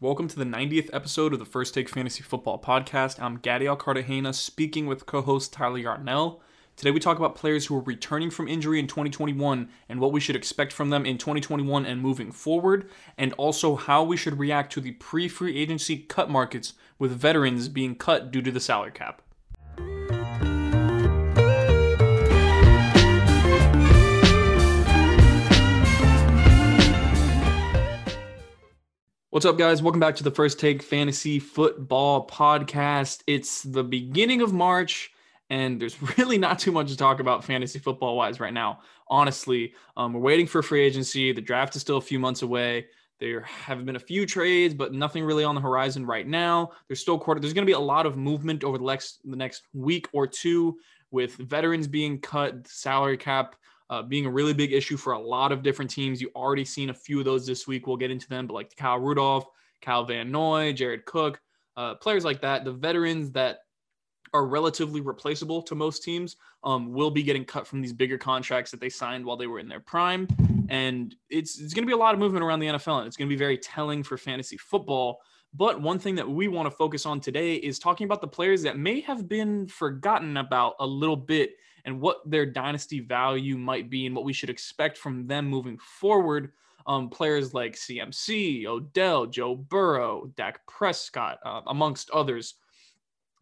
Welcome to the 90th episode of the First Take Fantasy Football Podcast. I'm Gadiel Cartagena speaking with co host Tyler Yarnell. Today we talk about players who are returning from injury in 2021 and what we should expect from them in 2021 and moving forward, and also how we should react to the pre free agency cut markets with veterans being cut due to the salary cap. What's up, guys? Welcome back to the First Take Fantasy Football Podcast. It's the beginning of March, and there's really not too much to talk about fantasy football wise right now. Honestly, um, we're waiting for free agency. The draft is still a few months away. There have been a few trades, but nothing really on the horizon right now. There's still quarter. There's going to be a lot of movement over the next the next week or two with veterans being cut, salary cap uh, being a really big issue for a lot of different teams. You already seen a few of those this week. We'll get into them, but like Kyle Rudolph, Kyle Van Noy, Jared Cook, uh, players like that, the veterans that are relatively replaceable to most teams um, will be getting cut from these bigger contracts that they signed while they were in their prime. And it's, it's going to be a lot of movement around the NFL, and it's going to be very telling for fantasy football. But one thing that we want to focus on today is talking about the players that may have been forgotten about a little bit and what their dynasty value might be and what we should expect from them moving forward. Um, players like CMC, Odell, Joe Burrow, Dak Prescott, uh, amongst others.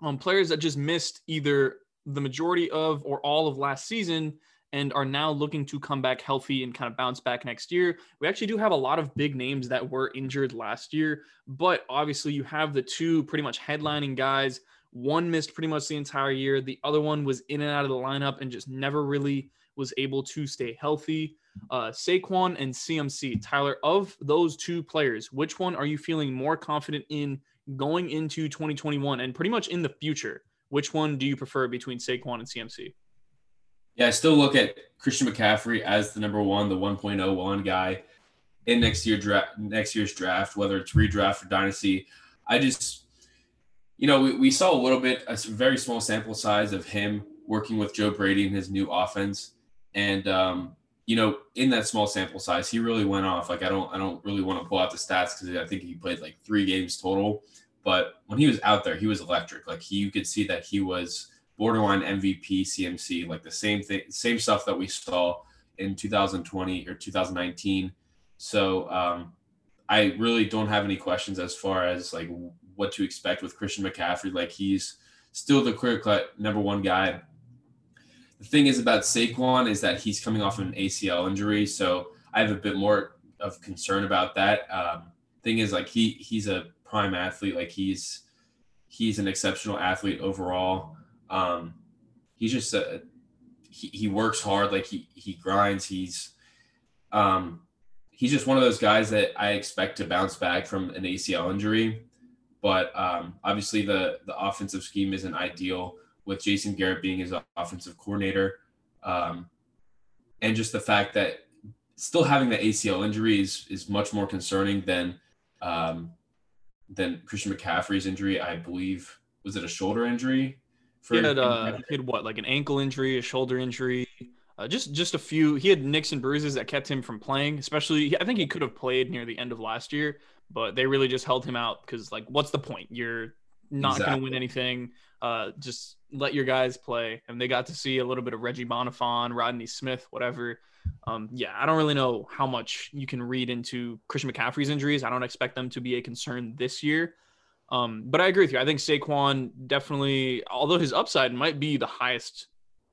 Um, players that just missed either the majority of or all of last season and are now looking to come back healthy and kind of bounce back next year. We actually do have a lot of big names that were injured last year, but obviously you have the two pretty much headlining guys one missed pretty much the entire year. The other one was in and out of the lineup and just never really was able to stay healthy. Uh, Saquon and CMC. Tyler, of those two players, which one are you feeling more confident in going into 2021 and pretty much in the future? Which one do you prefer between Saquon and CMC? Yeah, I still look at Christian McCaffrey as the number one, the 1.01 guy in next year draft, next year's draft, whether it's redraft or dynasty. I just you know, we, we saw a little bit, a very small sample size of him working with Joe Brady in his new offense. And, um, you know, in that small sample size, he really went off. Like, I don't, I don't really want to pull out the stats because I think he played like three games total. But when he was out there, he was electric. Like, he, you could see that he was borderline MVP, CMC, like the same thing, same stuff that we saw in 2020 or 2019. So, um, I really don't have any questions as far as like what to expect with Christian McCaffrey. Like he's still the clear cut number one guy. The thing is about Saquon is that he's coming off an ACL injury, so I have a bit more of concern about that. Um, thing is, like he he's a prime athlete. Like he's he's an exceptional athlete overall. Um, he's just a, he, he works hard. Like he he grinds. He's um, he's just one of those guys that I expect to bounce back from an ACL injury. But um, obviously, the the offensive scheme isn't ideal with Jason Garrett being his offensive coordinator, um, and just the fact that still having the ACL injury is is much more concerning than um, than Christian McCaffrey's injury. I believe was it a shoulder injury? For he had, uh, he had what, like an ankle injury, a shoulder injury, uh, just just a few. He had nicks and bruises that kept him from playing. Especially, I think he could have played near the end of last year, but they really just held him out because like what's the point? You're not exactly. going to win anything. Uh, just let your guys play. And they got to see a little bit of reggie bonnafon rodney smith whatever. Um, yeah i don't really know how much you can read into christian mccaffrey's injuries. I don't expect them to be a concern this year. Um, but i agree with you. I think saquon definitely although his upside might be the highest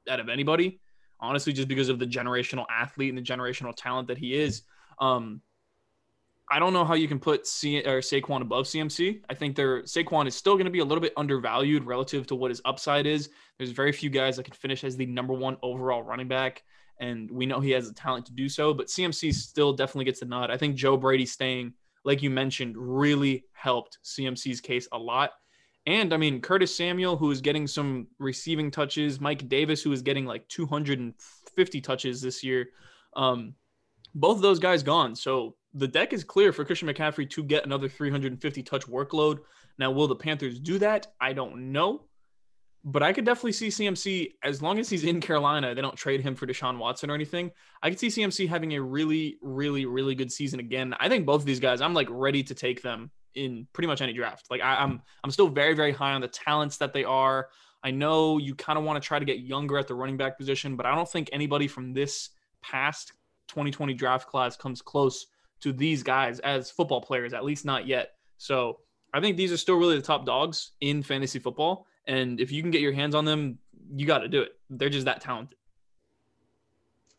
out of anybody honestly just because of the generational athlete and the generational talent that he is um, I don't know how you can put C or Saquon above CMC. I think there Saquon is still going to be a little bit undervalued relative to what his upside is. There's very few guys that can finish as the number one overall running back, and we know he has the talent to do so. But CMC still definitely gets the nod. I think Joe Brady staying, like you mentioned, really helped CMC's case a lot. And I mean, Curtis Samuel, who is getting some receiving touches, Mike Davis, who is getting like 250 touches this year. Um, both of those guys gone. So the deck is clear for Christian McCaffrey to get another 350 touch workload. Now, will the Panthers do that? I don't know. But I could definitely see CMC, as long as he's in Carolina, they don't trade him for Deshaun Watson or anything. I could see CMC having a really, really, really good season again. I think both of these guys, I'm like ready to take them in pretty much any draft. Like I, I'm I'm still very very high on the talents that they are. I know you kind of want to try to get younger at the running back position, but I don't think anybody from this past 2020 draft class comes close to these guys as football players, at least not yet. So I think these are still really the top dogs in fantasy football. And if you can get your hands on them, you got to do it. They're just that talented.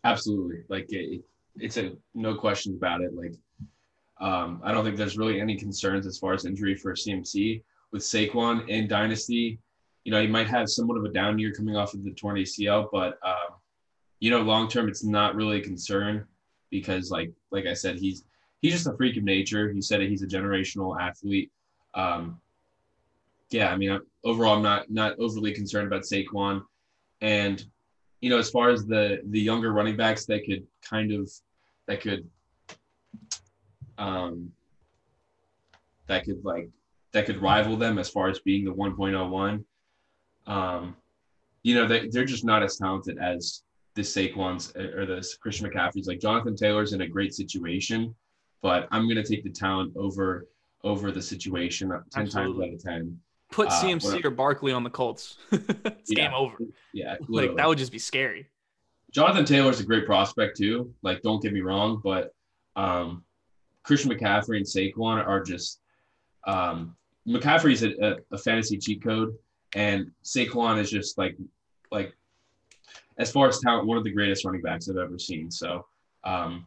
Absolutely. Like it, it's a no questions about it. Like um, I don't think there's really any concerns as far as injury for CMC with Saquon in Dynasty. You know, he might have somewhat of a down year coming off of the torn ACL, but um, you know, long term, it's not really a concern because, like, like I said, he's he's just a freak of nature. He said it, he's a generational athlete. Um, yeah, I mean, overall, I'm not not overly concerned about Saquon, and you know, as far as the the younger running backs that could kind of that could um that could like that could rival them as far as being the 1.01 um you know they, they're just not as talented as the Saquons or the Christian McCaffreys like Jonathan Taylor's in a great situation but I'm going to take the talent over over the situation 10 Absolutely. times out of 10 Put CMC uh, or Barkley on the Colts. it's yeah, game over. Yeah. Literally. Like that would just be scary. Jonathan Taylor's a great prospect too. Like, don't get me wrong, but um, Christian McCaffrey and Saquon are just um, McCaffrey's a, a, a fantasy cheat code, and Saquon is just like like as far as talent, one of the greatest running backs I've ever seen. So, um,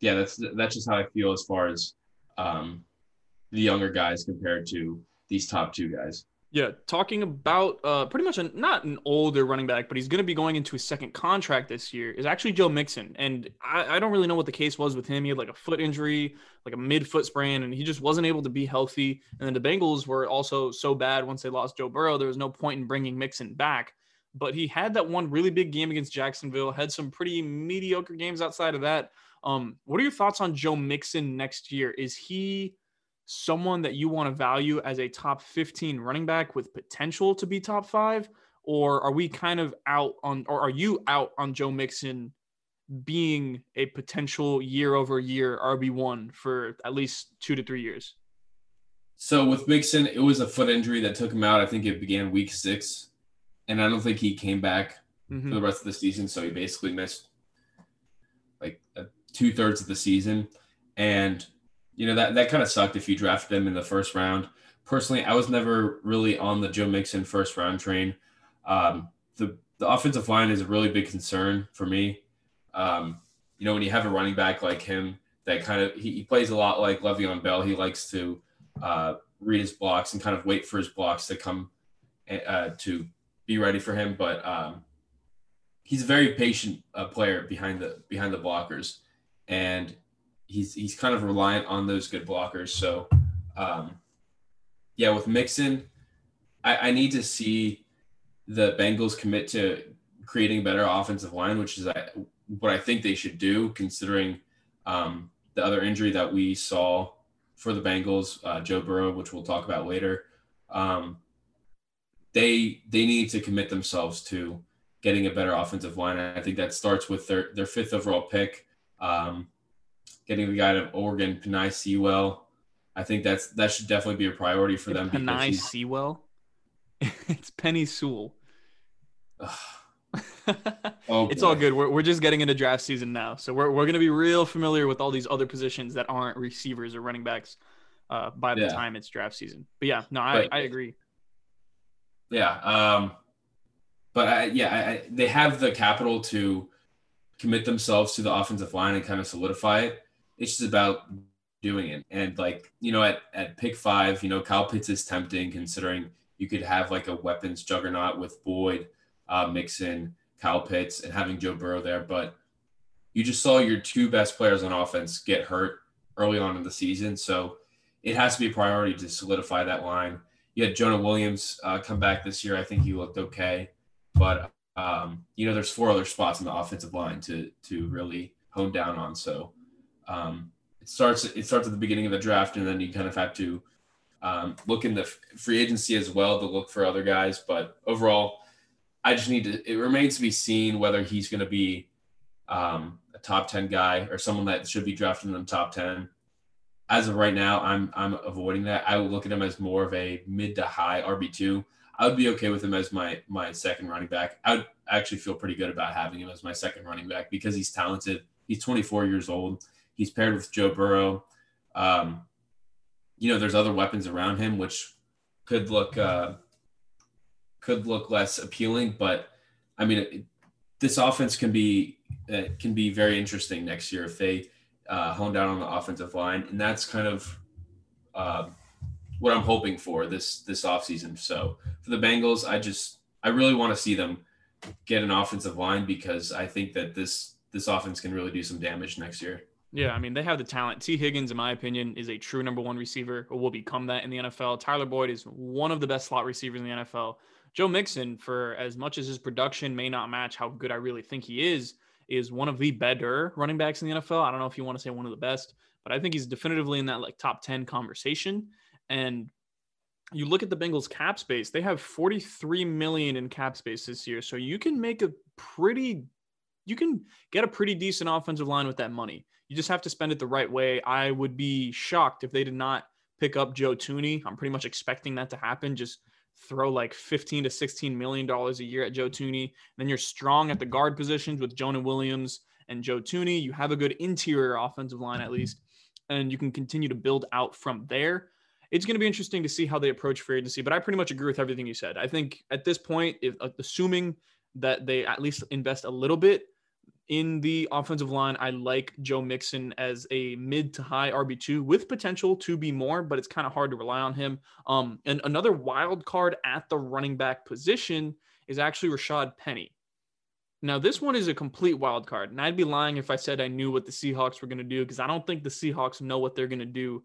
yeah, that's that's just how I feel as far as um, the younger guys compared to these top two guys. Yeah, talking about uh, pretty much a, not an older running back, but he's going to be going into his second contract this year. Is actually Joe Mixon, and I, I, don't really know what the case was with him. He had like a foot injury, like a mid foot sprain, and he just wasn't able to be healthy. And then the Bengals were also so bad once they lost Joe Burrow. There was no point in bringing Mixon back. But he had that one really big game against Jacksonville. Had some pretty mediocre games outside of that. Um, what are your thoughts on Joe Mixon next year? Is he someone that you want to value as a top 15 running back with potential to be top five? Or are we kind of out on, or are you out on Joe Mixon being a potential year over year RB1 for at least two to three years? So with Mixon, it was a foot injury that took him out. I think it began week six. And I don't think he came back mm-hmm. for the rest of the season. So he basically missed two thirds of the season. And you know that that kind of sucked if you drafted him in the first round. Personally, I was never really on the Joe Mixon first round train. Um, the the offensive line is a really big concern for me. Um, you know, when you have a running back like him that kind of he, he plays a lot like Le'Veon Bell. He likes to uh, read his blocks and kind of wait for his blocks to come uh, to be ready for him. But um, he's a very patient uh, player behind the behind the blockers, and he's he's kind of reliant on those good blockers. So, um, yeah, with Mixon, I, I need to see the Bengals commit to creating a better offensive line, which is what I think they should do, considering um, the other injury that we saw for the Bengals, uh, Joe Burrow, which we'll talk about later. Um, they they need to commit themselves to getting a better offensive line. I think that starts with their their fifth overall pick. Um, getting the guy to Oregon, Penei Sewell. I think that's that should definitely be a priority for them. Penei Sewell. it's Penny Sewell. oh, it's all good. We're, we're just getting into draft season now. So we're, we're going to be real familiar with all these other positions that aren't receivers or running backs uh, by the yeah. time it's draft season. But yeah, no, I, but, I agree. Yeah. Um, but I, yeah, I, they have the capital to commit themselves to the offensive line and kind of solidify it. It's just about doing it. And like, you know, at, at pick five, you know, Kyle Pitts is tempting considering you could have like a weapons juggernaut with Boyd, uh, Mixon, Kyle Pitts, and having Joe Burrow there. But you just saw your two best players on offense get hurt early on in the season. So it has to be a priority to solidify that line. You had Jonah Williams uh, come back this year. I think he looked okay. But, um, you know, there's four other spots in the offensive line to, to really hone down on. So, um, it starts it starts at the beginning of the draft, and then you kind of have to um, look in the free agency as well to look for other guys. But overall, I just need to. It remains to be seen whether he's going to be um, a top ten guy or someone that should be drafted in the top ten. as of right now, I'm I'm avoiding that. I would look at him as more of a mid to high RB two. I would be okay with him as my my second running back. I would actually feel pretty good about having him as my second running back because he's talented. He's 24 years old. He's paired with Joe Burrow. Um, you know, there's other weapons around him which could look uh, could look less appealing, but I mean, it, this offense can be uh, can be very interesting next year if they uh, hone down on the offensive line, and that's kind of uh, what I'm hoping for this this offseason. So for the Bengals, I just I really want to see them get an offensive line because I think that this this offense can really do some damage next year. Yeah, I mean they have the talent. Tee Higgins, in my opinion, is a true number one receiver, or will become that in the NFL. Tyler Boyd is one of the best slot receivers in the NFL. Joe Mixon, for as much as his production may not match how good I really think he is, is one of the better running backs in the NFL. I don't know if you want to say one of the best, but I think he's definitively in that like top 10 conversation. And you look at the Bengals cap space, they have 43 million in cap space this year. So you can make a pretty you can get a pretty decent offensive line with that money. You just have to spend it the right way. I would be shocked if they did not pick up Joe Thuney. I'm pretty much expecting that to happen. Just throw like 15 to 16 million dollars a year at Joe Thuney. Then you're strong at the guard positions with Jonah Williams and Joe Thuney. You have a good interior offensive line at least, and you can continue to build out from there. It's going to be interesting to see how they approach free agency, but I pretty much agree with everything you said. I think at this point, if uh, assuming that they at least invest a little bit in the offensive line, I like Joe Mixon as a mid to high RB2 with potential to be more, but it's kind of hard to rely on him. Um, and another wild card at the running back position is actually Rashaad Penny. Now, this one is a complete wild card, and I'd be lying if I said I knew what the Seahawks were going to do because I don't think the Seahawks know what they're going to do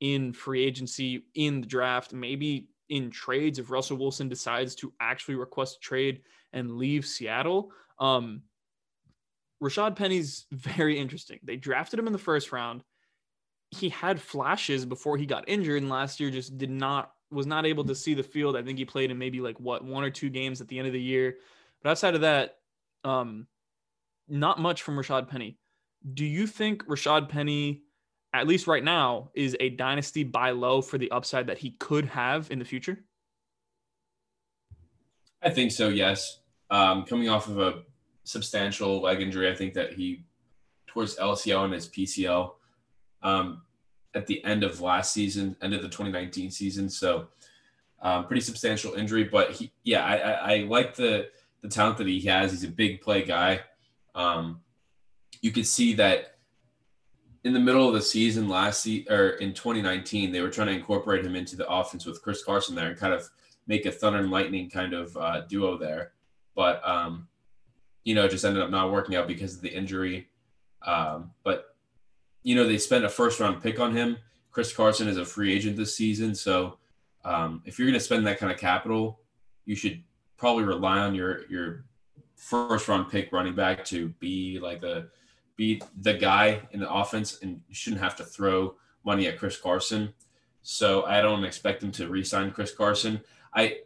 in free agency, in the draft, maybe in trades if Russell Wilson decides to actually request a trade and leave Seattle. Um, Rashaad Penny's very interesting. They drafted him in the first round. He had flashes before he got injured, and last year just did not was not able to see the field. I think he played in maybe like what one or two games at the end of the year. But outside of that, um, not much from Rashaad Penny. Do you think Rashaad Penny, at least right now, is a dynasty buy low for the upside that he could have in the future? I think so. Yes. Um, coming off of a substantial leg injury. I think that he towards LCL and his PCL um, at the end of last season, end of the 2019 season. So um, pretty substantial injury, but he, yeah, I, I, I, like the the talent that he has. He's a big play guy. Um, you could see that in the middle of the season last season or in 2019, they were trying to incorporate him into the offense with Chris Carson there and kind of make a thunder and lightning kind of uh, duo there. But um, you know, it just ended up not working out because of the injury. Um, but you know, they spent a first round pick on him. Chris Carson is a free agent this season, so um, if you're going to spend that kind of capital, you should probably rely on your your first round pick running back to be like the be the guy in the offense, and you shouldn't have to throw money at Chris Carson. So I don't expect them to re-sign Chris Carson. I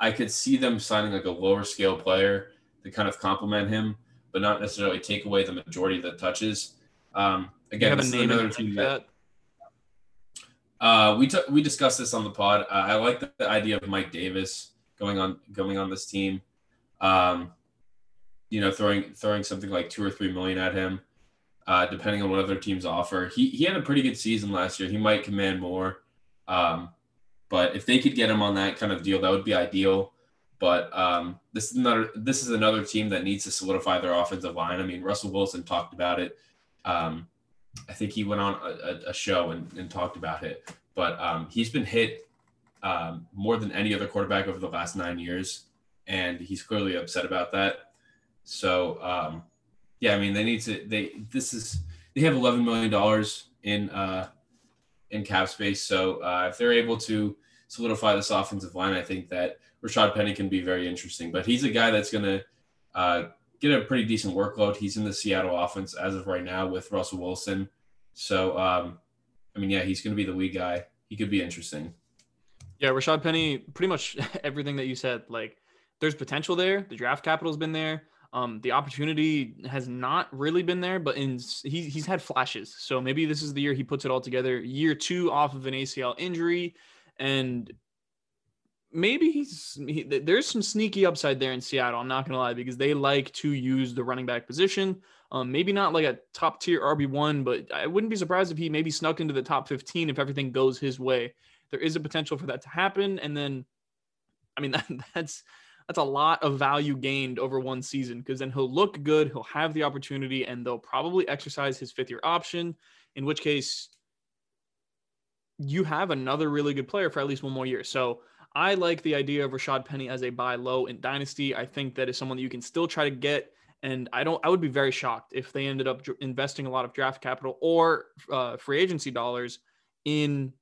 I could see them signing like a lower scale player to kind of complement him, but not necessarily take away the majority of the touches. Um, again, this is another team that. Uh, we t- we discussed this on the pod. Uh, I like the, the, idea of Mike Davis going on going on this team. Um, you know, throwing throwing something like two or three million at him, uh, depending on what other teams offer. He he had a pretty good season last year. He might command more, um, but if they could get him on that kind of deal, that would be ideal. But um, this is another this is another team that needs to solidify their offensive line. I mean, Russell Wilson talked about it. Um, I think he went on a, a show and, and, talked about it. But um, he's been hit um, more than any other quarterback over the last nine years, and he's clearly upset about that. So um, yeah, I mean, they need to. They this is they have eleven million dollars in uh, in cap space. So uh, if they're able to solidify this offensive line, I think that Rashaad Penny can be very interesting. But he's a guy that's going to uh, get a pretty decent workload. He's in the Seattle offense as of right now with Russell Wilson. So, um, I mean, yeah, he's going to be the lead guy. He could be interesting. Yeah, Rashaad Penny, pretty much everything that you said. Like, there's potential there. The draft capital's been there. Um, the opportunity has not really been there, but in he, he's had flashes. So maybe this is the year he puts it all together. Year two off of an ACL injury, and maybe he's he, there's some sneaky upside there in Seattle. I'm not gonna lie because they like to use the running back position. Um, maybe not like a top tier RB one, but I wouldn't be surprised if he maybe snuck into the top 15 if everything goes his way. There is a potential for that to happen, and then, I mean that, that's that's a lot of value gained over one season because then he'll look good, he'll have the opportunity, and they'll probably exercise his fifth year option. In which case, you have another really good player for at least one more year. So I like the idea of Rashaad Penny as a buy low in Dynasty. I think that is someone that you can still try to get. And I don't, I would be very shocked if they ended up investing a lot of draft capital or uh, free agency dollars in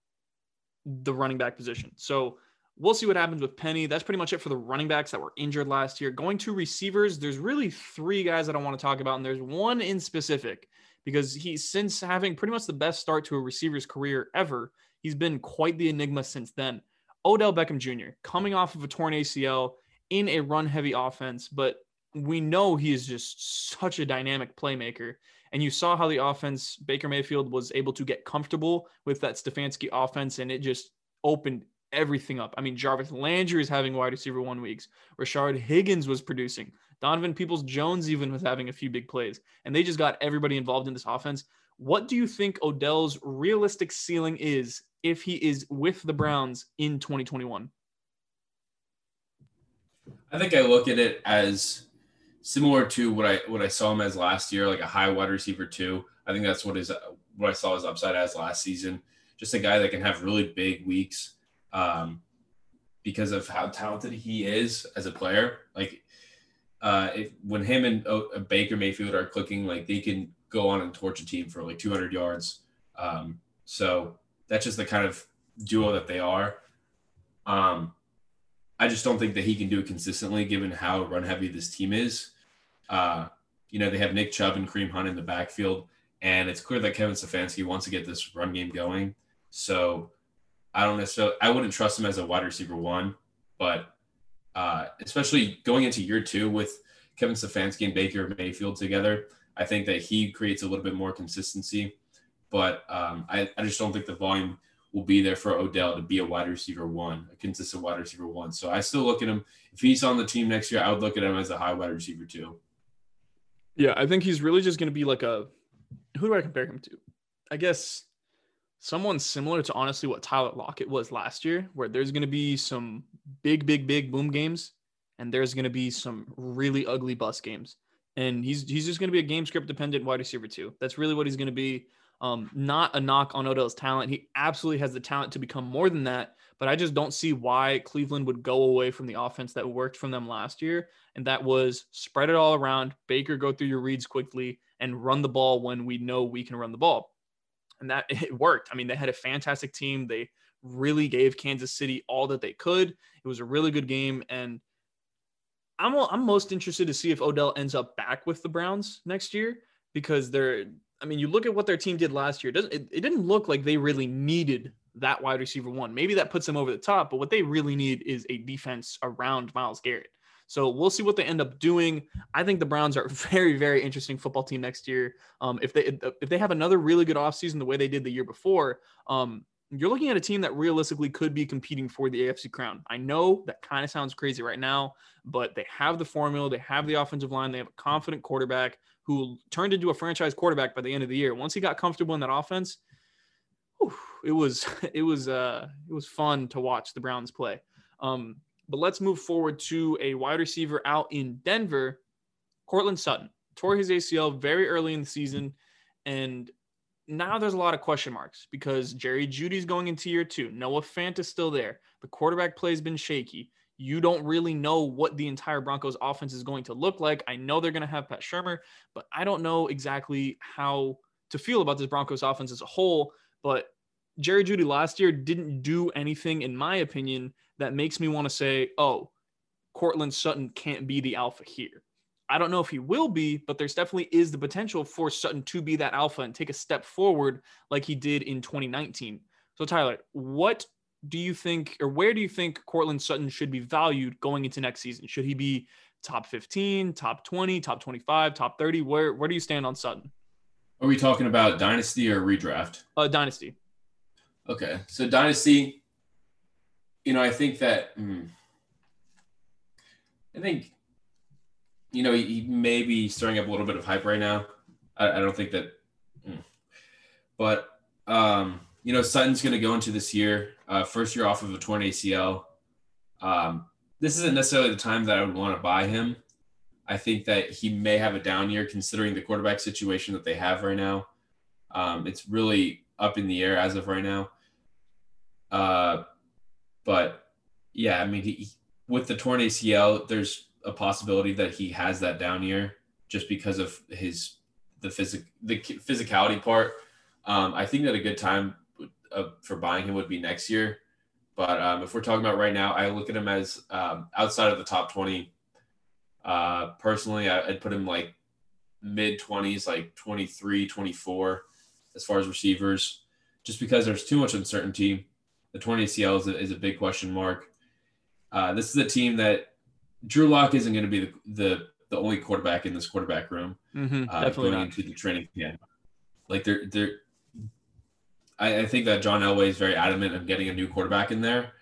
the running back position. So we'll see what happens with Penny. That's pretty much it for the running backs that were injured last year. Going to receivers, there's really three guys that I want to talk about, and there's one in specific because he's since having pretty much the best start to a receiver's career ever. He's been quite the enigma since then. Odell Beckham Jr. coming off of a torn ACL in a run heavy offense, but we know he is just such a dynamic playmaker. And you saw how the offense, Baker Mayfield was able to get comfortable with that Stefanski offense, and it just opened everything up. I mean, Jarvis Landry is having wide receiver one weeks. Rashard Higgins was producing. Donovan Peoples Jones even was having a few big plays. And they just got everybody involved in this offense. What do you think Odell's realistic ceiling is if he is with the Browns in 2021? I think I look at it as similar to what I what I saw him as last year, like a high wide receiver too. I think that's what is what I saw his upside as last season. Just a guy that can have really big weeks um, because of how talented he is as a player. Like uh, if, when him and uh, Baker Mayfield are clicking, like they can go on and torch a team for like 200 yards. Um, so that's just the kind of duo that they are. Um, I just don't think that he can do it consistently given how run heavy this team is. Uh, you know, they have Nick Chubb and Kareem Hunt in the backfield, and it's clear that Kevin Stefanski wants to get this run game going. So I don't necessarily, I wouldn't trust him as a wide receiver one, but uh, especially going into year two with Kevin Stefanski and Baker Mayfield together, I think that he creates a little bit more consistency. But um, I, I just don't think the volume will be there for Odell to be a wide receiver one, a consistent wide receiver one. So I still look at him. If he's on the team next year, I would look at him as a high wide receiver two. Yeah, I think he's really just going to be like a. Who do I compare him to? I guess someone similar to honestly what Tyler Lockett was last year, where there's going to be some big, big, big boom games, and there's going to be some really ugly bust games. And he's he's just going to be a game script dependent wide receiver too. That's really what he's going to be. Um, not a knock on Odell's talent. He absolutely has the talent to become more than that. But I just don't see why Cleveland would go away from the offense that worked from them last year. And that was spread it all around, Baker, go through your reads quickly, and run the ball when we know we can run the ball. And that it worked. I mean, they had a fantastic team. They really gave Kansas City all that they could. It was a really good game. And I'm, I'm most interested to see if Odell ends up back with the Browns next year because they're I mean, you look at what their team did last year. It, doesn't, it, it didn't look like they really needed that wide receiver one. Maybe that puts them over the top, but what they really need is a defense around Myles Garrett. So we'll see what they end up doing. I think the Browns are a very, very interesting football team next year. Um, if they if they have another really good offseason the way they did the year before, um, you're looking at a team that realistically could be competing for the AFC crown. I know that kind of sounds crazy right now, but they have the formula, they have the offensive line, they have a confident quarterback who turned into a franchise quarterback by the end of the year. Once he got comfortable in that offense, whew, it was it was uh it was fun to watch the Browns play. Um, but let's move forward to a wide receiver out in Denver, Courtland Sutton. Tore his ACL very early in the season, and now there's a lot of question marks because Jerry Jeudy's going into year two. Noah Fant is still there. The quarterback play has been shaky you don't really know what the entire Broncos offense is going to look like. I know they're going to have Pat Shurmur, but I don't know exactly how to feel about this Broncos offense as a whole. But Jerry Jeudy last year didn't do anything, in my opinion, that makes me want to say, oh, Courtland Sutton can't be the alpha here. I don't know if he will be, but there's definitely is the potential for Sutton to be that alpha and take a step forward like he did in 2019. So Tyler, what do you think, or where do you think Courtland Sutton should be valued going into next season? Should he be top 15, top 20, top 25, top 30? Where where do you stand on Sutton? Are we talking about dynasty or redraft? Uh, dynasty. Okay, so dynasty. You know, I think that. Hmm, I think. You know, he, he may be stirring up a little bit of hype right now. I, I don't think that. Hmm. But um, you know, Sutton's going to go into this year, uh, first year off of a torn ACL. Um, this isn't necessarily the time that I would want to buy him. I think that he may have a down year considering the quarterback situation that they have right now. Um, it's really up in the air as of right now. Uh, but yeah, I mean, he, with the torn ACL, there's a possibility that he has that down year just because of his the physic the physicality part. Um, I think that a good time uh, for buying him would be next year. But um, if we're talking about right now, I look at him as um, outside of the top 20. Uh, personally, I, would put him like mid 20s, like 23, 24, as far as receivers, just because there's too much uncertainty. The 20 ACL is a, is a big question mark. Uh, this is a team that Drew Lock isn't going to be the, the, the only quarterback in this quarterback room mm-hmm, uh, going not. into the training camp. Like they're they're I, I think that John Elway is very adamant of getting a new quarterback in there,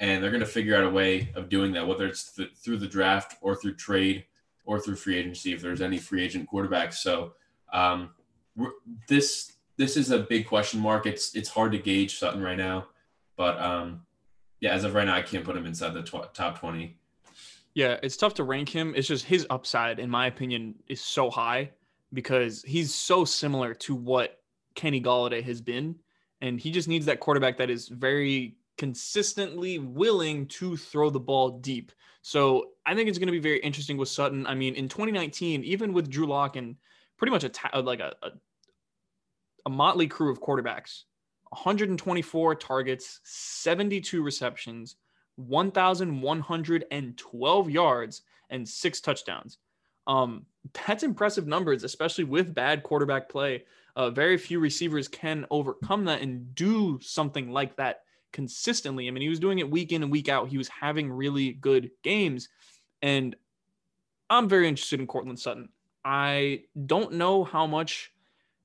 and they're going to figure out a way of doing that, whether it's th- through the draft or through trade or through free agency, if there's any free agent quarterbacks. So um, this this is a big question mark. It's it's hard to gauge Sutton right now, but um, yeah, as of right now, I can't put him inside the tw- top twenty. Yeah, it's tough to rank him. It's just his upside, in my opinion, is so high because he's so similar to what Kenny Golladay has been and he just needs that quarterback that is very consistently willing to throw the ball deep. So I think it's going to be very interesting with Sutton. I mean, in 2019, even with Drew Lock and pretty much a ta- like a, a a motley crew of quarterbacks, 124 targets, 72 receptions, 1,112 yards, and six touchdowns. Um, that's impressive numbers, especially with bad quarterback play. Uh, very few receivers can overcome that and do something like that consistently. I mean, he was doing it week in and week out. He was having really good games. And I'm very interested in Courtland Sutton. I don't know how much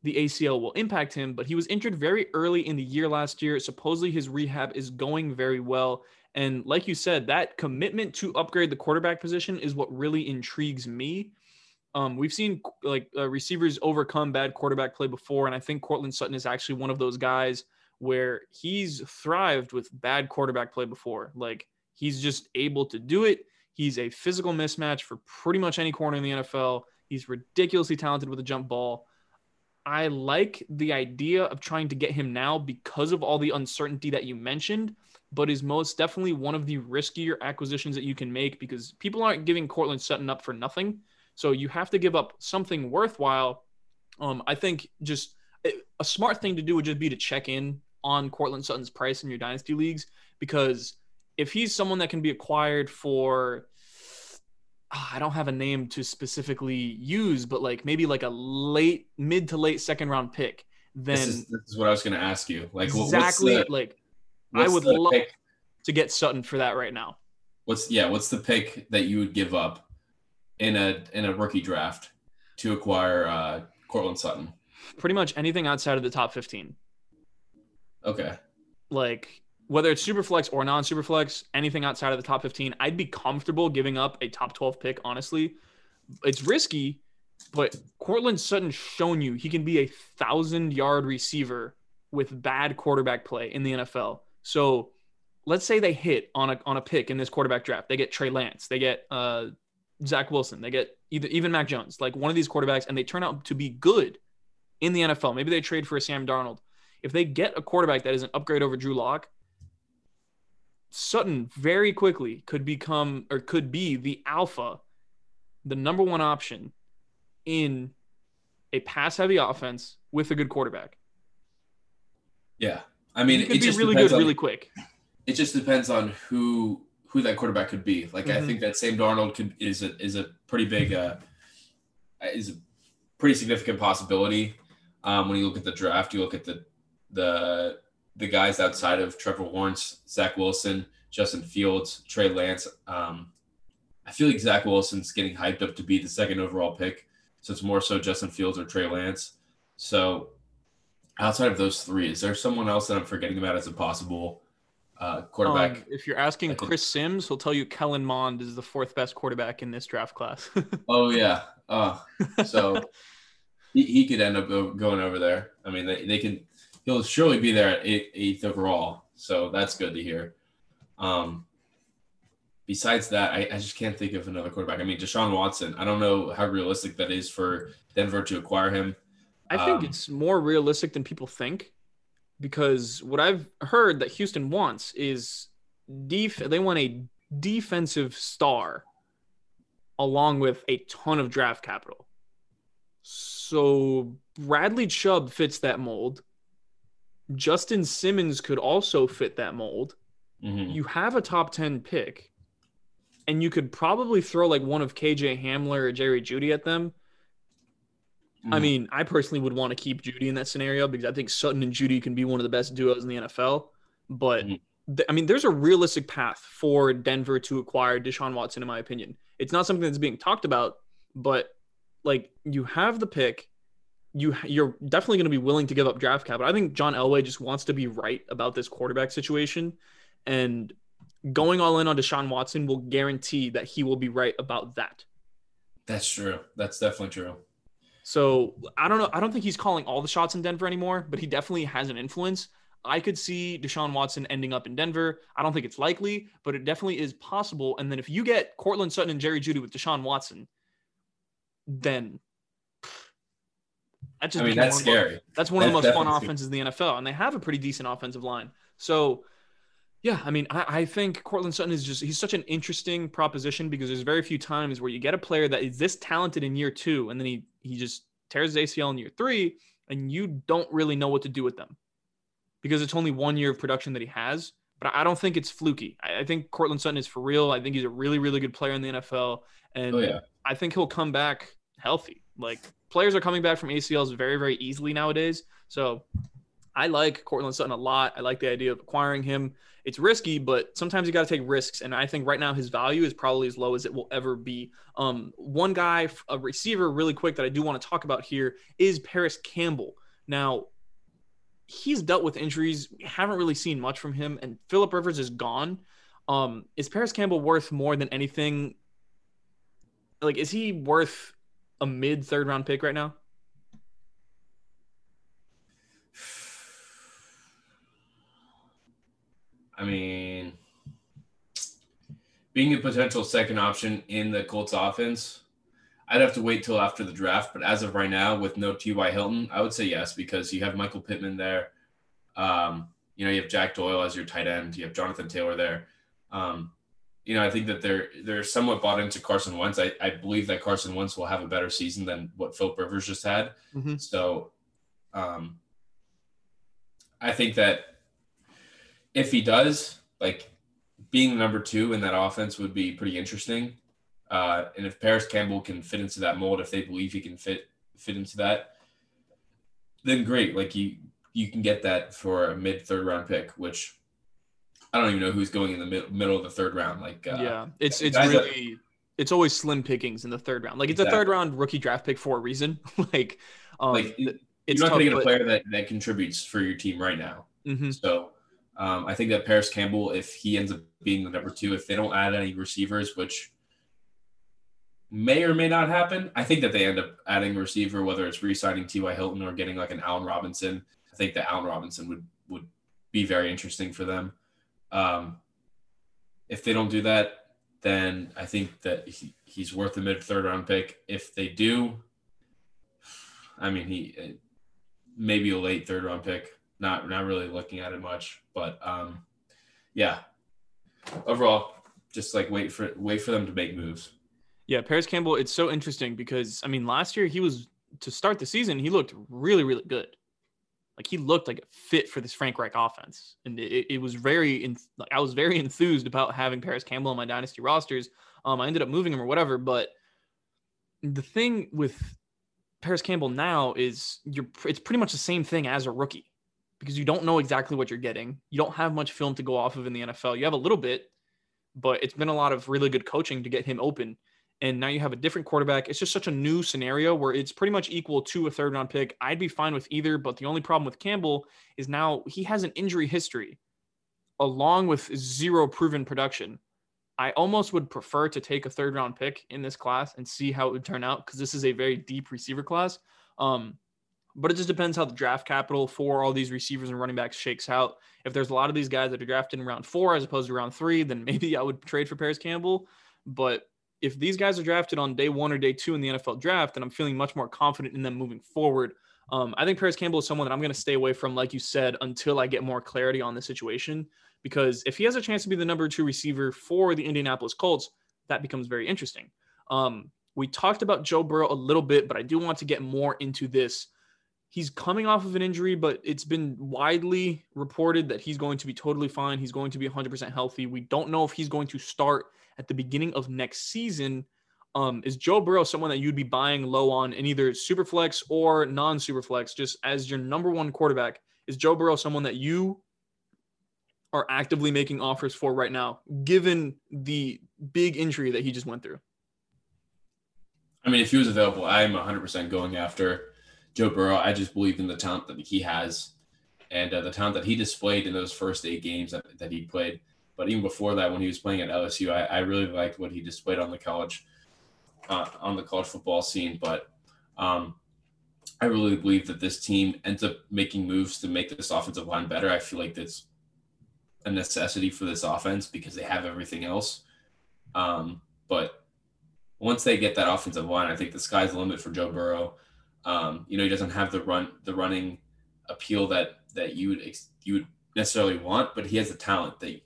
the ACL will impact him, but he was injured very early in the year last year. Supposedly his rehab is going very well. And like you said, that commitment to upgrade the quarterback position is what really intrigues me. Um, we've seen like uh, receivers overcome bad quarterback play before, and I think Courtland Sutton is actually one of those guys where he's thrived with bad quarterback play before. Like he's just able to do it. He's a physical mismatch for pretty much any corner in the NFL. He's ridiculously talented with a jump ball. I like the idea of trying to get him now because of all the uncertainty that you mentioned, but is most definitely one of the riskier acquisitions that you can make because people aren't giving Courtland Sutton up for nothing. So you have to give up something worthwhile. Um, I think just a smart thing to do would just be to check in on Courtland Sutton's price in your dynasty leagues because if he's someone that can be acquired for I don't have a name to specifically use, but like maybe like a late mid to late second round pick, then this is, this is what I was going to ask you. Like exactly, the, like I would love pick? to get Sutton for that right now. What's yeah? What's the pick that you would give up in a in a rookie draft to acquire uh, Courtland Sutton? Pretty much anything outside of the top fifteen. Okay. Like whether it's super flex or non super flex, anything outside of the top 15, I'd be comfortable giving up a top 12 pick, honestly. It's risky, but Courtland Sutton's shown you he can be a thousand yard receiver with bad quarterback play in the NFL. So let's say they hit on a on a pick in this quarterback draft. They get Trey Lance, they get uh Zach Wilson, they get either even Mac Jones, like one of these quarterbacks, and they turn out to be good in the NFL. Maybe they trade for a Sam Darnold. If they get a quarterback that is an upgrade over Drew Lock, Sutton very quickly could become or could be the alpha, the number one option in a pass heavy offense with a good quarterback. Yeah. I mean, it could be really good, on, really quick. It just depends on who who that quarterback could be. Like mm-hmm. I think that Sam Darnold could is a is a pretty big uh is a pretty significant possibility. Um, when you look at the draft, you look at the the the guys outside of Trevor Lawrence, Zach Wilson, Justin Fields, Trey Lance. Um, I feel like Zach Wilson's getting hyped up to be the second overall pick. So it's more so Justin Fields or Trey Lance. So outside of those three, is there someone else that I'm forgetting about as a possible uh, quarterback? Um, if you're asking Chris Sims, he'll tell you Kellen Mond is the fourth best quarterback in this draft class. oh yeah. Uh, so he, he could end up going over there. I mean, they, they can. He'll surely be there at eight, eighth overall. So that's good to hear. Um, besides that, I, I just can't think of another quarterback. I mean, Deshaun Watson. I don't know how realistic that is for Denver to acquire him. I think um, it's more realistic than people think because what I've heard that Houston wants is def- they want a defensive star along with a ton of draft capital. So Bradley Chubb fits that mold. Justin Simmons could also fit that mold. Mm-hmm. You have a top 10 pick, and you could probably throw like one of KJ Hamler or Jerry Jeudy at them. Mm-hmm. I mean, I personally would want to keep Jeudy in that scenario because I think Sutton and Jeudy can be one of the best duos in the NFL. But mm-hmm. th- I mean, there's a realistic path for Denver to acquire Deshaun Watson, in my opinion. It's not something that's being talked about, but like you have the pick, you you're definitely going to be willing to give up draft capital. I think John Elway just wants to be right about this quarterback situation, and going all in on Deshaun Watson will guarantee that he will be right about that. That's true. That's definitely true. So I don't know. I don't think he's calling all the shots in Denver anymore, but he definitely has an influence. I could see Deshaun Watson ending up in Denver. I don't think it's likely, but it definitely is possible. And then if you get Courtland Sutton and Jerry Jeudy with Deshaun Watson, then that just I mean, that's scary. that's one that's of the most fun offenses in the NFL, and they have a pretty decent offensive line. So, yeah, I mean, I, I think Courtland Sutton is just he's such an interesting proposition because there's very few times where you get a player that is this talented in year two, and then he he just tears his ACL in year three, and you don't really know what to do with them because it's only one year of production that he has. But I don't think it's fluky. I, I think Courtland Sutton is for real. I think he's a really, really good player in the NFL, and oh, yeah. I think he'll come back healthy. Like players are coming back from ACLs very, very easily nowadays. So I like Courtland Sutton a lot. I like the idea of acquiring him. It's risky, but sometimes you got to take risks. And I think right now his value is probably as low as it will ever be. Um, one guy, a receiver, really quick that I do want to talk about here is Parris Campbell. Now, he's dealt with injuries. Haven't really seen much from him, and Philip Rivers is gone. Um, is Parris Campbell worth more than anything? Like, is he worth a mid third round pick right now? I mean, being a potential second option in the Colts offense, I'd have to wait till after the draft. But as of right now, with no T.Y. Hilton, I would say yes because you have Michael Pittman there. Um, you know, you have Jack Doyle as your tight end. You have Jonathan Taylor there. Um, you know, I think that they're they're somewhat bought into Carson Wentz. I, I believe that Carson Wentz will have a better season than what Philip Rivers just had. Mm-hmm. So, um, I think that if he does, like being number two in that offense would be pretty interesting. Uh, and if Parris Campbell can fit into that mold, if they believe he can fit fit into that, then great. Like you you can get that for a mid third round pick, which I don't even know who's going in the mid- middle of the third round. Like, uh, yeah, it's it's really that, it's always slim pickings in the third round. Like, it's exactly. a third round rookie draft pick for a reason. like, um, like it's you're not going to get a player that that contributes for your team right now. Mm-hmm. So, um, I think that Parris Campbell, if he ends up being the number two, if they don't add any receivers, which may or may not happen, I think that they end up adding a receiver, whether it's re-signing T.Y. Hilton or getting like an Allen Robinson. I think that Allen Robinson would would be very interesting for them. Um, if they don't do that, then I think that he, he's worth a mid third round pick. If they do, I mean, he maybe a late third round pick. Not not really looking at it much, but um, yeah. Overall, just like wait for wait for them to make moves. Yeah, Parris Campbell. It's so interesting because I mean, last year he was to start the season, he looked really really good. Like he looked like a fit for this Frank Reich offense, and it, it was very. In, like, I was very enthused about having Parris Campbell on my dynasty rosters. Um, I ended up moving him or whatever, but the thing with Parris Campbell now is you're. It's pretty much the same thing as a rookie because you don't know exactly what you're getting. You don't have much film to go off of in the NFL. You have a little bit, but it's been a lot of really good coaching to get him open. And now you have a different quarterback. It's just such a new scenario where it's pretty much equal to a third round pick. I'd be fine with either, but the only problem with Campbell is now he has an injury history along with zero proven production. I almost would prefer to take a third round pick in this class and see how it would turn out because this is a very deep receiver class. Um, but it just depends how the draft capital for all these receivers and running backs shakes out. If there's a lot of these guys that are drafted in round four as opposed to round three, then maybe I would trade for Parris Campbell. But if these guys are drafted on day one or day two in the NFL draft, then I'm feeling much more confident in them moving forward. Um, I think Parris Campbell is someone that I'm going to stay away from, like you said, until I get more clarity on the situation. Because if he has a chance to be the number two receiver for the Indianapolis Colts, that becomes very interesting. Um, we talked about Joe Burrow a little bit, but I do want to get more into this He's coming off of an injury, but it's been widely reported that he's going to be totally fine. He's going to be 100% healthy. We don't know if he's going to start at the beginning of next season. Um, is Joe Burrow someone that you'd be buying low on in either superflex or non-superflex, just as your number one quarterback? Is Joe Burrow someone that you are actively making offers for right now, given the big injury that he just went through? I mean, if he was available, I'm 100% going after Joe Burrow, I just believe in the talent that he has and uh, the talent that he displayed in those first eight games that, that he played. But even before that, when he was playing at LSU, I, I really liked what he displayed on the college uh, on the college football scene. But um, I really believe that this team ends up making moves to make this offensive line better. I feel like that's a necessity for this offense because they have everything else. Um, but once they get that offensive line, I think the sky's the limit for Joe Burrow. Um, you know, he doesn't have the run the running appeal that that you would you would necessarily want, but he has the talent that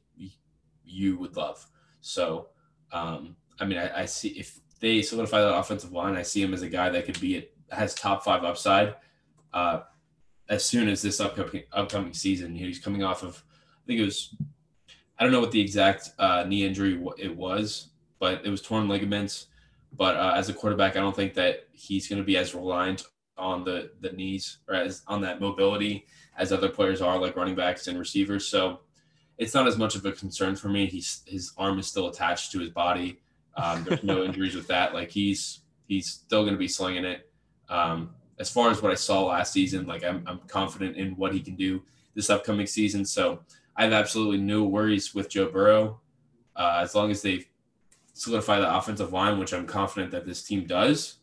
you would love. So, um, I mean, I, I, see if they solidify that offensive line, I see him as a guy that could be it has top five upside. Uh, as soon as this upcoming upcoming season, he's coming off of, I think it was, I don't know what the exact uh, knee injury it was, but it was torn ligaments. But uh, as a quarterback, I don't think that he's going to be as reliant on the the knees or as on that mobility as other players are, like running backs and receivers. So it's not as much of a concern for me. He's his arm is still attached to his body. Um, there's no injuries with that. Like he's he's still going to be slinging it. Um, as far as what I saw last season, like I'm, I'm confident in what he can do this upcoming season. So I have absolutely no worries with Joe Burrow. Uh, as long as they solidify the offensive line, which I'm confident that this team does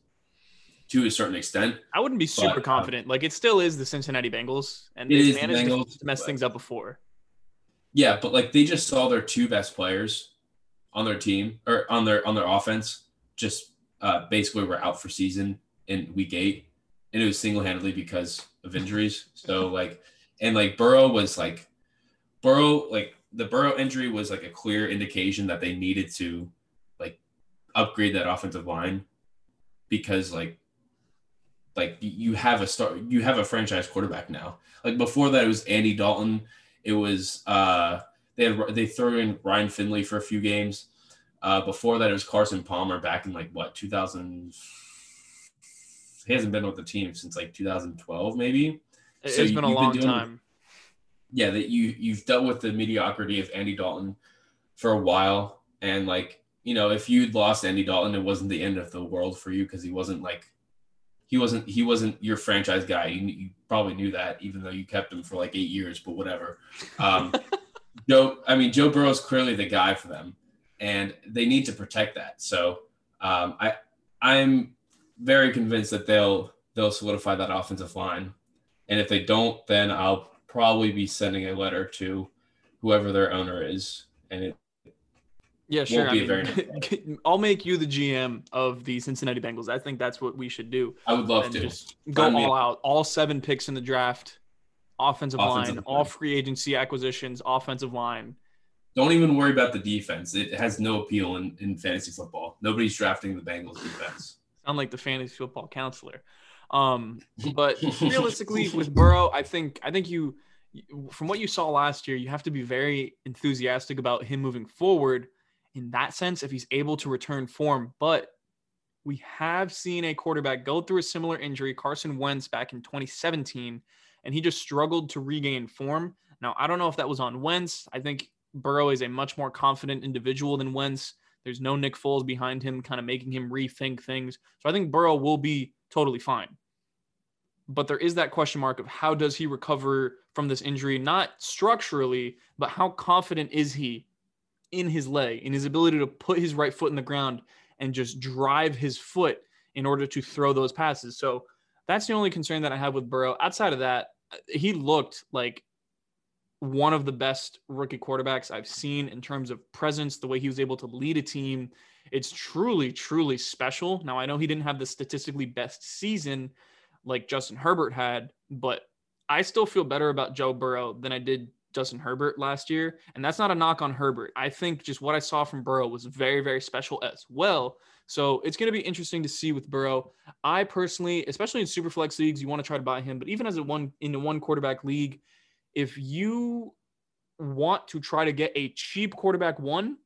to a certain extent. I wouldn't be super but, um, confident. Um, like it still is the Cincinnati Bengals, and they've managed Bengals, to mess things up before. Yeah, but like they just saw their two best players on their team or on their on their offense just uh, basically were out for season in week eight, and it was single handedly because of injuries. So like, and like Burrow was like, Burrow like the Burrow injury was like a clear indication that they needed to like upgrade that offensive line because like like you have a start you have a franchise quarterback now. Like before that it was Andy Dalton. It was uh they had they threw in Ryan Finley for a few games. Uh before that it was Carson Palmer back in like what 2000 he hasn't been with the team since like 2012 maybe. It's so been you, a long been time. Yeah, that you you've dealt with the mediocrity of Andy Dalton for a while and like you know, if you'd lost Andy Dalton, it wasn't the end of the world for you because he wasn't like he wasn't he wasn't your franchise guy. You, you, probably knew that, even though you kept him for like eight years. But whatever. Um, Joe, I mean, Joe Burrow's clearly the guy for them, and they need to protect that. So um, I I'm very convinced that they'll they'll solidify that offensive line, and if they don't, then I'll probably be sending a letter to whoever their owner is, and it yeah, sure. I mean, I'll make you the GM of the Cincinnati Bengals. I think that's what we should do. I would love to just go I mean, all out. All seven picks in the draft, offensive, offensive line, line, all free agency acquisitions, offensive line. Don't even worry about the defense. It has no appeal in, in fantasy football. Nobody's drafting the Bengals defense. Sound like the fantasy football counselor. Um, but realistically, with Burrow, I think I think you, from what you saw last year, you have to be very enthusiastic about him moving forward in that sense if he's able to return form. But we have seen a quarterback go through a similar injury, Carson Wentz, back in 2017, and he just struggled to regain form. Now, I don't know if that was on Wentz. I think Burrow is a much more confident individual than Wentz. There's no Nick Foles behind him, kind of making him rethink things. So I think Burrow will be totally fine. But there is that question mark of how does he recover from this injury? Not structurally, but how confident is he in his leg, in his ability to put his right foot in the ground and just drive his foot in order to throw those passes. So that's the only concern that I have with Burrow. Outside of that, uh, he looked like one of the best rookie quarterbacks I've seen in terms of presence, the way he was able to lead a team. It's truly, truly special. Now, I know he didn't have the statistically best season like Justin Herbert had, but I still feel better about Joe Burrow than I did Justin Herbert last year. And that's not a knock on Herbert. I think just what I saw from Burrow was very, very special as well. So it's going to be interesting to see with Burrow. I personally, especially in super flex leagues, you want to try to buy him. But even as a one in a one quarterback league, if you want to try to get a cheap quarterback one,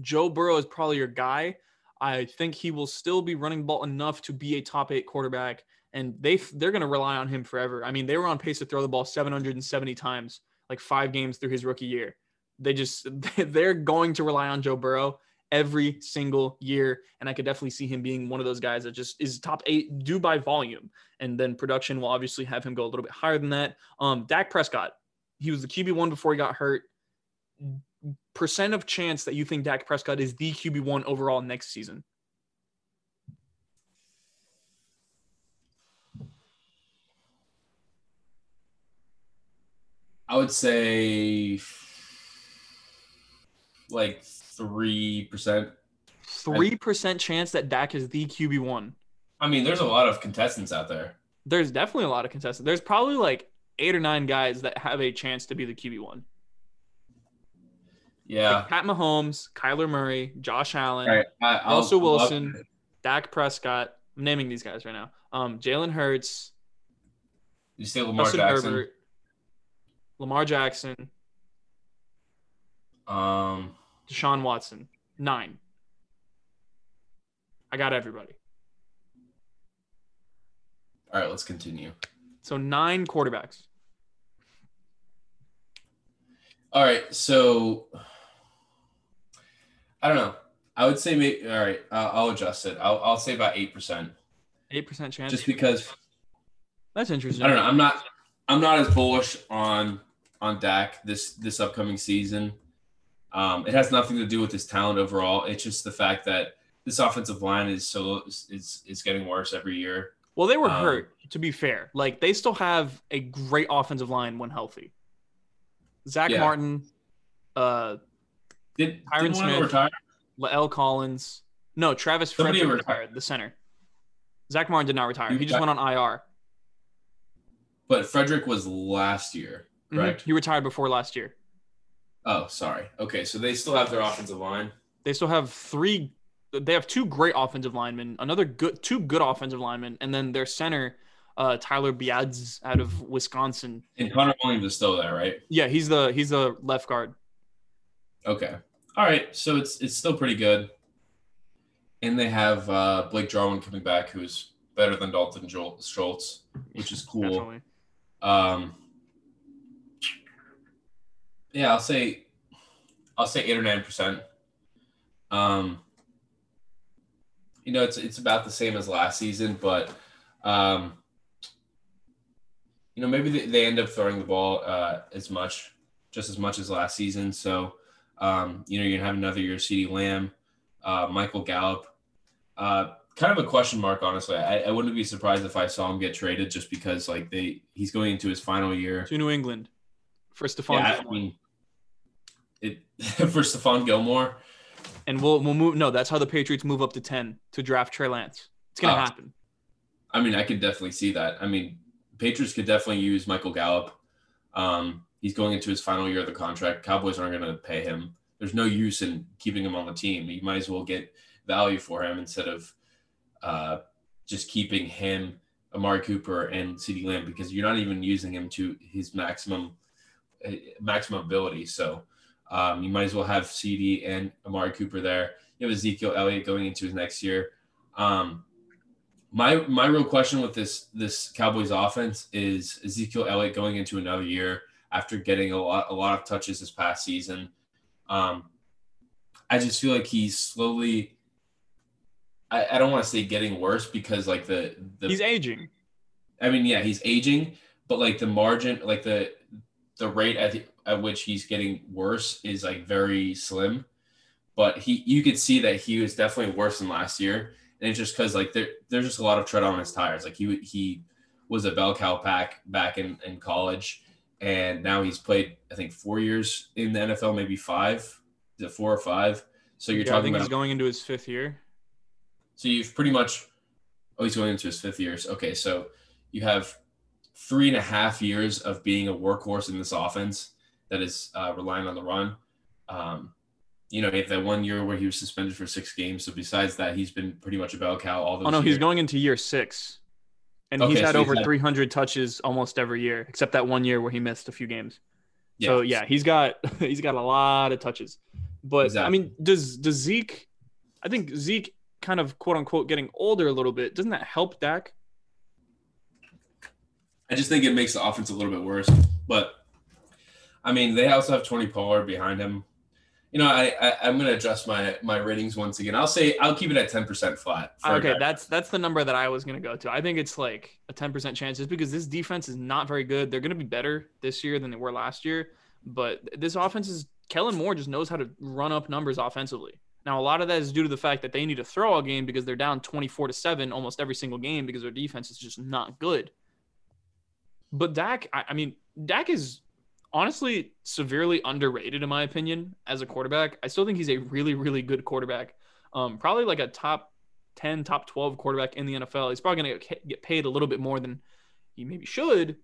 Joe Burrow is probably your guy. I think he will still be running ball enough to be a top eight quarterback, and they they're going to rely on him forever. I mean, they were on pace to throw the ball 770 times, like five games through his rookie year. They just they're going to rely on Joe Burrow, every single year. And I could definitely see him being one of those guys that just is top eight due by volume. And then production will obviously have him go a little bit higher than that. Um, Dak Prescott, he was the QB1 before he got hurt. Percent of chance that you think Dak Prescott is the QB1 overall next season? I would say like three percent. Three percent chance that Dak is the QB one. I mean, there's a lot of contestants out there. There's definitely a lot of contestants. There's probably like eight or nine guys that have a chance to be the QB one. Yeah. Like Pat Mahomes, Kyler Murray, Josh Allen, right. Russell Wilson, Dak Prescott. I'm naming these guys right now. Um, Jalen Hurts. You say Lamar Justin Jackson. Herbert, Lamar Jackson. Um Deshaun Watson. Nine. I got everybody. All right, let's continue. So nine quarterbacks. All right, so I don't know. I would say maybe. All right, uh, I'll adjust it. I'll, I'll say about eight percent. Eight percent chance. Just because. That's interesting. I don't know. I'm not. I'm not as bullish on on Dak this this upcoming season. Um, it has nothing to do with his talent overall. It's just the fact that this offensive line is so is is getting worse every year. Well, they were um, hurt. To be fair, like they still have a great offensive line when healthy. Zach yeah. Martin, uh, did Tyron Smith, retire? La'el Collins. No, Travis Frederick retired. retired, the center. Zach Martin did not retire. He, he just went on IR. But Frederick was last year. Correct? Mm-hmm. He retired before last year. Oh, sorry. Okay, so they still have their offensive line. They still have three. They have two great offensive linemen, another good, two good offensive linemen, and then their center, uh, Tyler Biadasz out of Wisconsin. And Connor Williams is still there, right? Yeah, he's the he's the left guard. Okay. All right. So it's it's still pretty good. And they have uh, Blake Jarwin coming back, who's better than Dalton Schultz, which is cool. Definitely. Um, yeah, I'll say I'll say eight or nine percent. Um, you know, it's it's about the same as last season, but um, you know, maybe they, they end up throwing the ball uh, as much, just as much as last season. So, um, you know, you're gonna have another year, CeeDee Lamb, uh, Michael Gallup. Uh, kind of a question mark, honestly. I, I wouldn't be surprised if I saw him get traded just because, like, they he's going into his final year to New England for Stephon. Yeah, I mean, it for Stephon Gilmore. And we'll we'll move. No, that's how the Patriots move up to ten to draft Trey Lance. It's gonna uh, happen. I mean, I could definitely see that. I mean, Patriots could definitely use Michael Gallup. Um, he's going into his final year of the contract. Cowboys aren't going to pay him. There's no use in keeping him on the team. You might as well get value for him instead of uh, just keeping him, Amari Cooper, and CeeDee Lamb because you're not even using him to his maximum eh, maximum ability. So um, you might as well have CeeDee and Amari Cooper there. You have Ezekiel Elliott going into his next year. Um, my my real question with this this Cowboys offense is Ezekiel Elliott going into another year after getting a lot a lot of touches this past season. Um, I just feel like he's slowly. I, I don't want to say getting worse because like the, the he's aging. I mean, yeah, he's aging, but like the margin, like the the rate at the, at which he's getting worse is like very slim. But he, you could see that he was definitely worse than last year, and it's just because like there, there's just a lot of tread on his tires. Like he he was a bell cow pack back in in college, and now he's played I think four years in the NFL, maybe five. Is it four or five? So you're Yeah, I talking think about he's going into his fifth year. so you've pretty much oh he's going into his fifth years. Okay, so you have three and a half years of being a workhorse in this offense that is uh, relying on the run. Um, you know, he had that one year where he was suspended for six games. So besides that, he's been pretty much a bell cow all those. Oh no, he's going into year six, and Okay, he's had so he's over had- 300 touches almost every year, except that one year where he missed a few games. Yeah. So yeah, he's got he's got a lot of touches. But I mean, does does Zeke? I think Zeke kind of quote unquote getting older a little bit. Doesn't that help Dak? I just think it makes the offense a little bit worse. But I mean, they also have Tony Pollard behind him. You know, I, I I'm gonna adjust my my ratings once again. I'll say I'll keep it at ten percent flat. Okay, that's that's the number that I was gonna go to. I think it's like a 10% chance just because this defense is not very good. They're gonna be better this year than they were last year. But this offense is Kellen Moore just knows how to run up numbers offensively. Now a lot of that is due to the fact that they need to throw all game because they're down 24 to 7 almost every single game because their defense is just not good. But Dak, I, I mean, Dak is honestly severely underrated in my opinion as a quarterback. I still think he's a really, really good quarterback. Um, probably like a top 10, top 12 quarterback in the NFL. He's probably going to get paid a little bit more than he maybe should.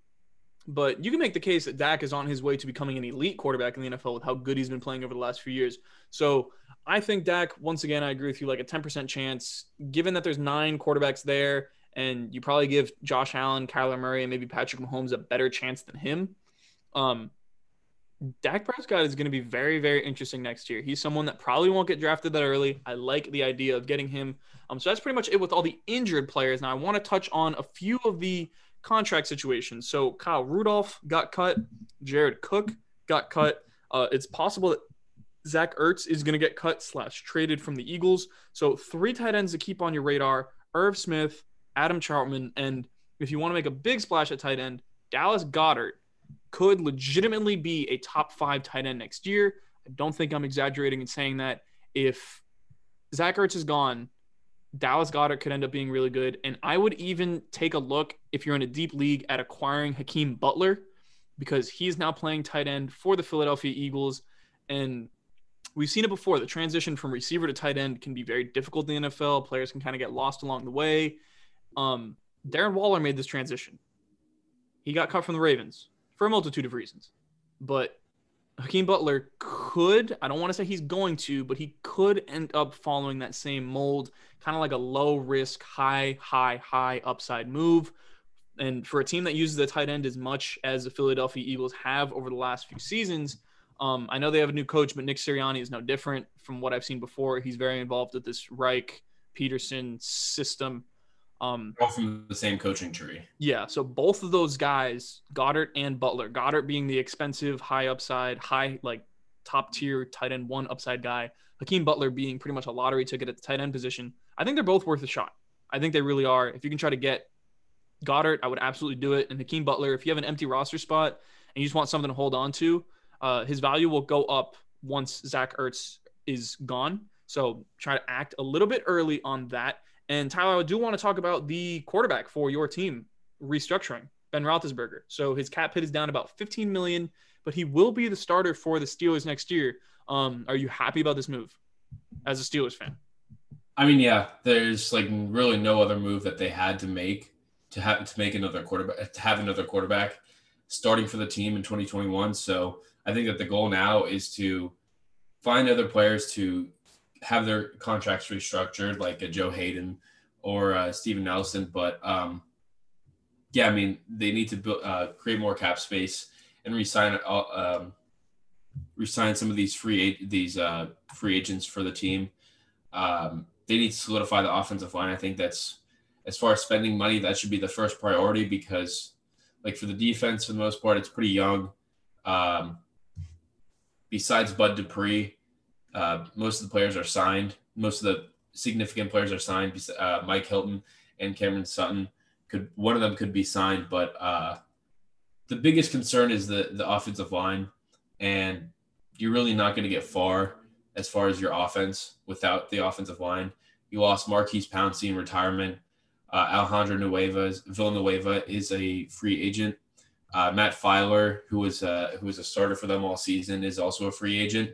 But you can make the case that Dak is on his way to becoming an elite quarterback in the NFL with how good he's been playing over the last few years. So I think Dak, once again, I agree with you, like a 10% chance, given that there's nine quarterbacks there, and you probably give Josh Allen, Kyler Murray, and maybe Patrick Mahomes a better chance than him. Um, Dak Prescott is going to be very, very interesting next year. He's someone that probably won't get drafted that early. I like the idea of getting him. Um, so that's pretty much it with all the injured players. Now I want to touch on a few of the contract situations. So Kyle Rudolph got cut. Jared Cook got cut. Uh, it's possible that Zach Ertz is going to get cut slash traded from the Eagles. So three tight ends to keep on your radar: Irv Smith, Adam Trautman, and if you want to make a big splash at tight end, Dallas Goedert could legitimately be a top five tight end next year. I don't think I'm exaggerating in saying that. If Zach Ertz is gone, Dallas Goedert could end up being really good. And I would even take a look if you're in a deep league at acquiring Hakeem Butler because he's now playing tight end for the Philadelphia Eagles. And we've seen it before. The transition from receiver to tight end can be very difficult in the NFL. Players can kind of get lost along the way. Um, Darren Waller made this transition. He got cut from the Ravens for a multitude of reasons. But Hakeem Butler could, I don't want to say he's going to, but he could end up following that same mold, kind of like a low risk, high, high, high upside move. And for a team that uses the tight end as much as the Philadelphia Eagles have over the last few seasons, um, I know they have a new coach, but Nick Sirianni is no different from what I've seen before. He's very involved with this Reich Pederson system. Um, all from the same coaching tree. yeah, so both of those guys, Goedert and Butler, Goedert being the expensive, high upside, high like top tier tight end one upside guy, Hakeem Butler being pretty much a lottery ticket at the tight end position. I think they're both worth a shot. I think they really are. If you can try to get Goedert, I would absolutely do it. And Hakeem Butler, if you have an empty roster spot and you just want something to hold on to, uh, his value will go up once Zach Ertz is gone. So try to act a little bit early on that. And Tyler, I do want to talk about the quarterback for your team restructuring, Ben Roethlisberger. So his cap hit is down about 15 million, but he will be the starter for the Steelers next year. Um, are you happy about this move as a Steelers fan? I mean, yeah, there's like really no other move that they had to make to have to make another quarterback to have another quarterback starting for the team in 2021. So I think that the goal now is to find other players to have their contracts restructured, like a Joe Haden or uh, Steven Nelson. But um, yeah, I mean, they need to build, uh, create more cap space and resign uh, um, resign some of these free these uh, free agents for the team. Um, they need to solidify the offensive line. I think that's as far as spending money, that should be the first priority because, like for the defense, for the most part, it's pretty young. Um, besides Bud Dupree, uh, most of the players are signed. Most of the significant players are signed. Uh, Mike Hilton and Cameron Sutton could one of them could be signed, but uh, the biggest concern is the the offensive line, and you're really not going to get far as far as your offense without the offensive line. You lost Maurkice Pouncey in retirement. Uh, Alejandro Nueva, Villanueva is a free agent. Uh, Matt Feiler, who was uh, who was a starter for them all season, is also a free agent.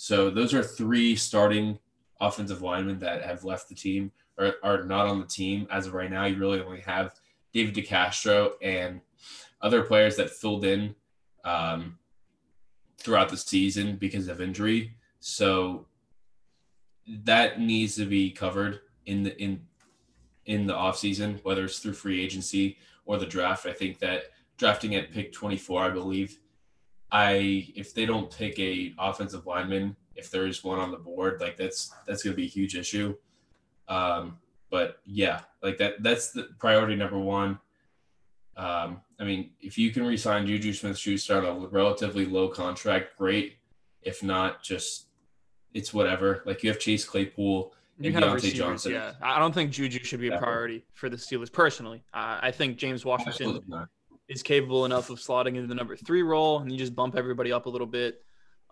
So those are three starting offensive linemen that have left the team or are not on the team as of right now. You really only have David DeCastro and other players that filled in um, throughout the season because of injury. So that needs to be covered in the in in the offseason, whether it's through free agency or the draft. I think that drafting at pick 24, I believe, I if they don't pick a offensive lineman, if there is one on the board, like that's that's going to be a huge issue. Um, but yeah, like that that's the priority number one. Um, I mean, if you can resign Juju Smith-Schuster on a relatively low contract, great. If not, just it's whatever. Like you have Chase Claypool you have Diontae Johnson. Yeah, I don't think Juju should be a priority for the Steelers personally. Uh, I think James Washington is capable enough of slotting into the number three role, and you just bump everybody up a little bit.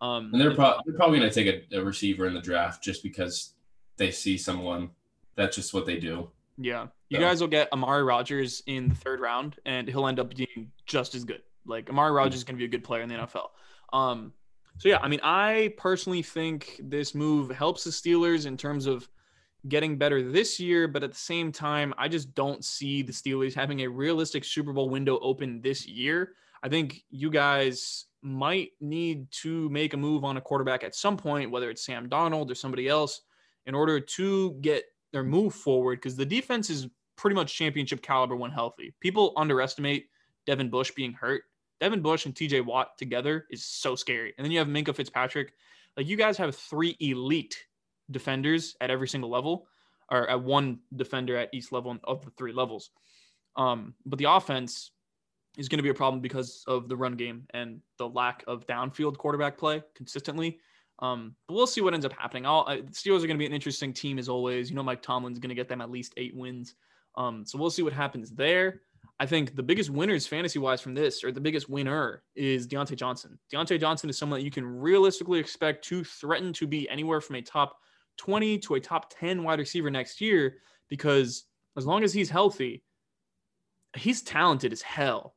Um, and they're, pro- they're probably going to take a, a, receiver in the draft just because they see someone. That's just what they do. Yeah, you so. guys will get Amari Rodgers in the third round, and he'll end up being just as good. Like Amari Rodgers is going to be a good player in the NFL. Um, so yeah, I mean, I personally think this move helps the Steelers in terms of getting better this year, but at the same time, I just don't see the Steelers having a realistic Super Bowl window open this year. I think you guys might need to make a move on a quarterback at some point, whether it's Sam Darnold or somebody else, in order to get their move forward because the defense is pretty much championship caliber when healthy. People underestimate Devin Bush being hurt. Devin Bush and TJ Watt together is so scary. And then you have Minkah Fitzpatrick. Like you guys have three elite defenders at every single level, or at one defender at each level of the three levels. Um, but the offense is going to be a problem because of the run game and the lack of downfield quarterback play consistently. Um, but we'll see what ends up happening. Uh, Steelers are going to be an interesting team as always. You know, Mike Tomlin's going to get them at least eight wins. Um, so we'll see what happens there. I think the biggest winners fantasy wise from this, or the biggest winner, is Diontae Johnson. Diontae Johnson is someone that you can realistically expect to threaten to be anywhere from a top 20 to a top 10 wide receiver next year because as long as he's healthy, he's talented as hell.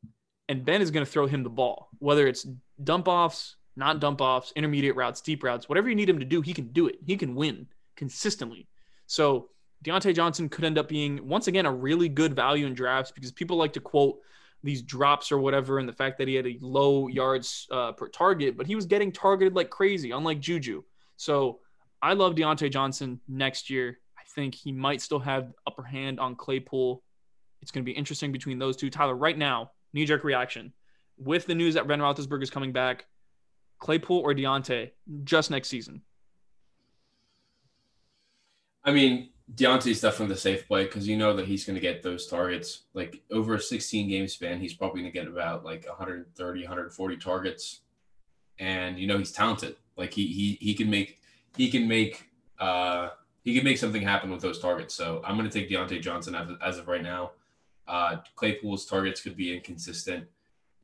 And Ben is going to throw him the ball, whether it's dump offs, not dump offs, intermediate routes, deep routes, whatever you need him to do, he can do it. He can win consistently. So Diontae Johnson could end up being, once again, a really good value in drafts because people like to quote these drops or whatever and the fact that he had a low yards uh, per target, but he was getting targeted like crazy, unlike Juju. So I love Diontae Johnson next year. I think he might still have upper hand on Claypool. It's going to be interesting between those two. Tyler, right now, knee jerk reaction with the news that Ben Roethlisberger is coming back. Claypool or Diontae just next season? I mean, Diontae's definitely the safe play because you know that he's going to get those targets. Like over a 16 game span, he's probably going to get about like 130, 140 targets. And you know he's talented. Like he he he can make he can make uh, he can make something happen with those targets. So I'm going to take Diontae Johnson as, as of right now. Uh, Claypool's targets could be inconsistent,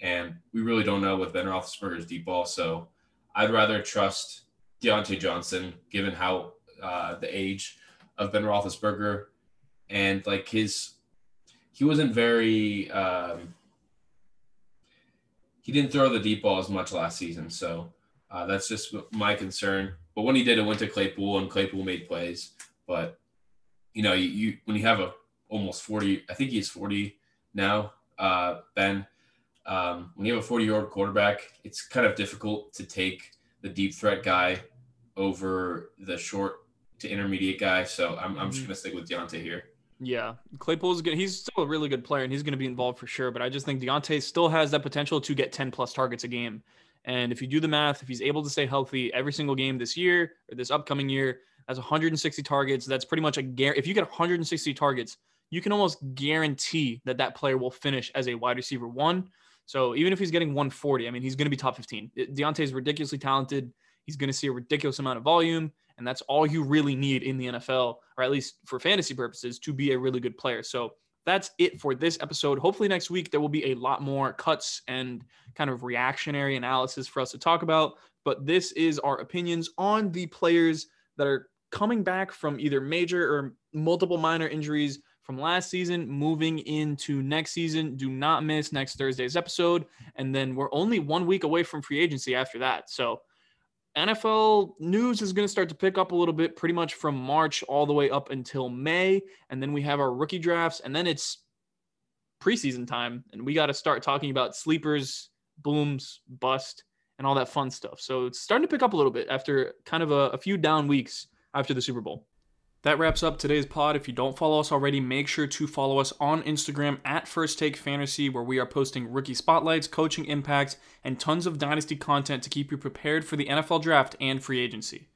and we really don't know with Ben Roethlisberger's deep ball. So I'd rather trust Diontae Johnson, given how uh, the age of Ben Roethlisberger and like his, he wasn't very. Um, he didn't throw the deep ball as much last season, so uh, that's just my concern. But when he did, it went to Claypool, and Claypool made plays. But you know, you, you when you have a almost forty, I think he's forty now. Uh, ben, um, when you have a forty-year-old quarterback, it's kind of difficult to take the deep threat guy over the short to intermediate guy. So I'm, I'm just mm-hmm. gonna stick with Diontae here. Yeah, Claypool's good. He's still a really good player, and he's going to be involved for sure. But I just think Diontae still has that potential to get 10 plus targets a game. And if you do the math, if he's able to stay healthy every single game this year or this upcoming year, that's 160 targets. That's pretty much a guarantee. If you get 160 targets, you can almost guarantee that that player will finish as a wide receiver one. So even if he's getting 140, I mean, he's going to be top 15. Diontae is ridiculously talented. He's going to see a ridiculous amount of volume, and that's all you really need in the NFL, or at least for fantasy purposes, to be a really good player. So that's it for this episode. Hopefully, next week there will be a lot more cuts and kind of reactionary analysis for us to talk about. But this is our opinions on the players that are coming back from either major or multiple minor injuries from last season moving into next season. Do not miss next Thursday's episode. And then we're only one week away from free agency after that. So NFL news is going to start to pick up a little bit pretty much from March all the way up until May. And then we have our rookie drafts, and then it's preseason time. And we got to start talking about sleepers, booms, bust, and all that fun stuff. So it's starting to pick up a little bit after kind of a, a few down weeks after the Super Bowl. That wraps up today's pod. If you don't follow us already, make sure to follow us on Instagram at First Take Fantasy, where we are posting rookie spotlights, coaching impacts, and tons of dynasty content to keep you prepared for the NFL draft and free agency.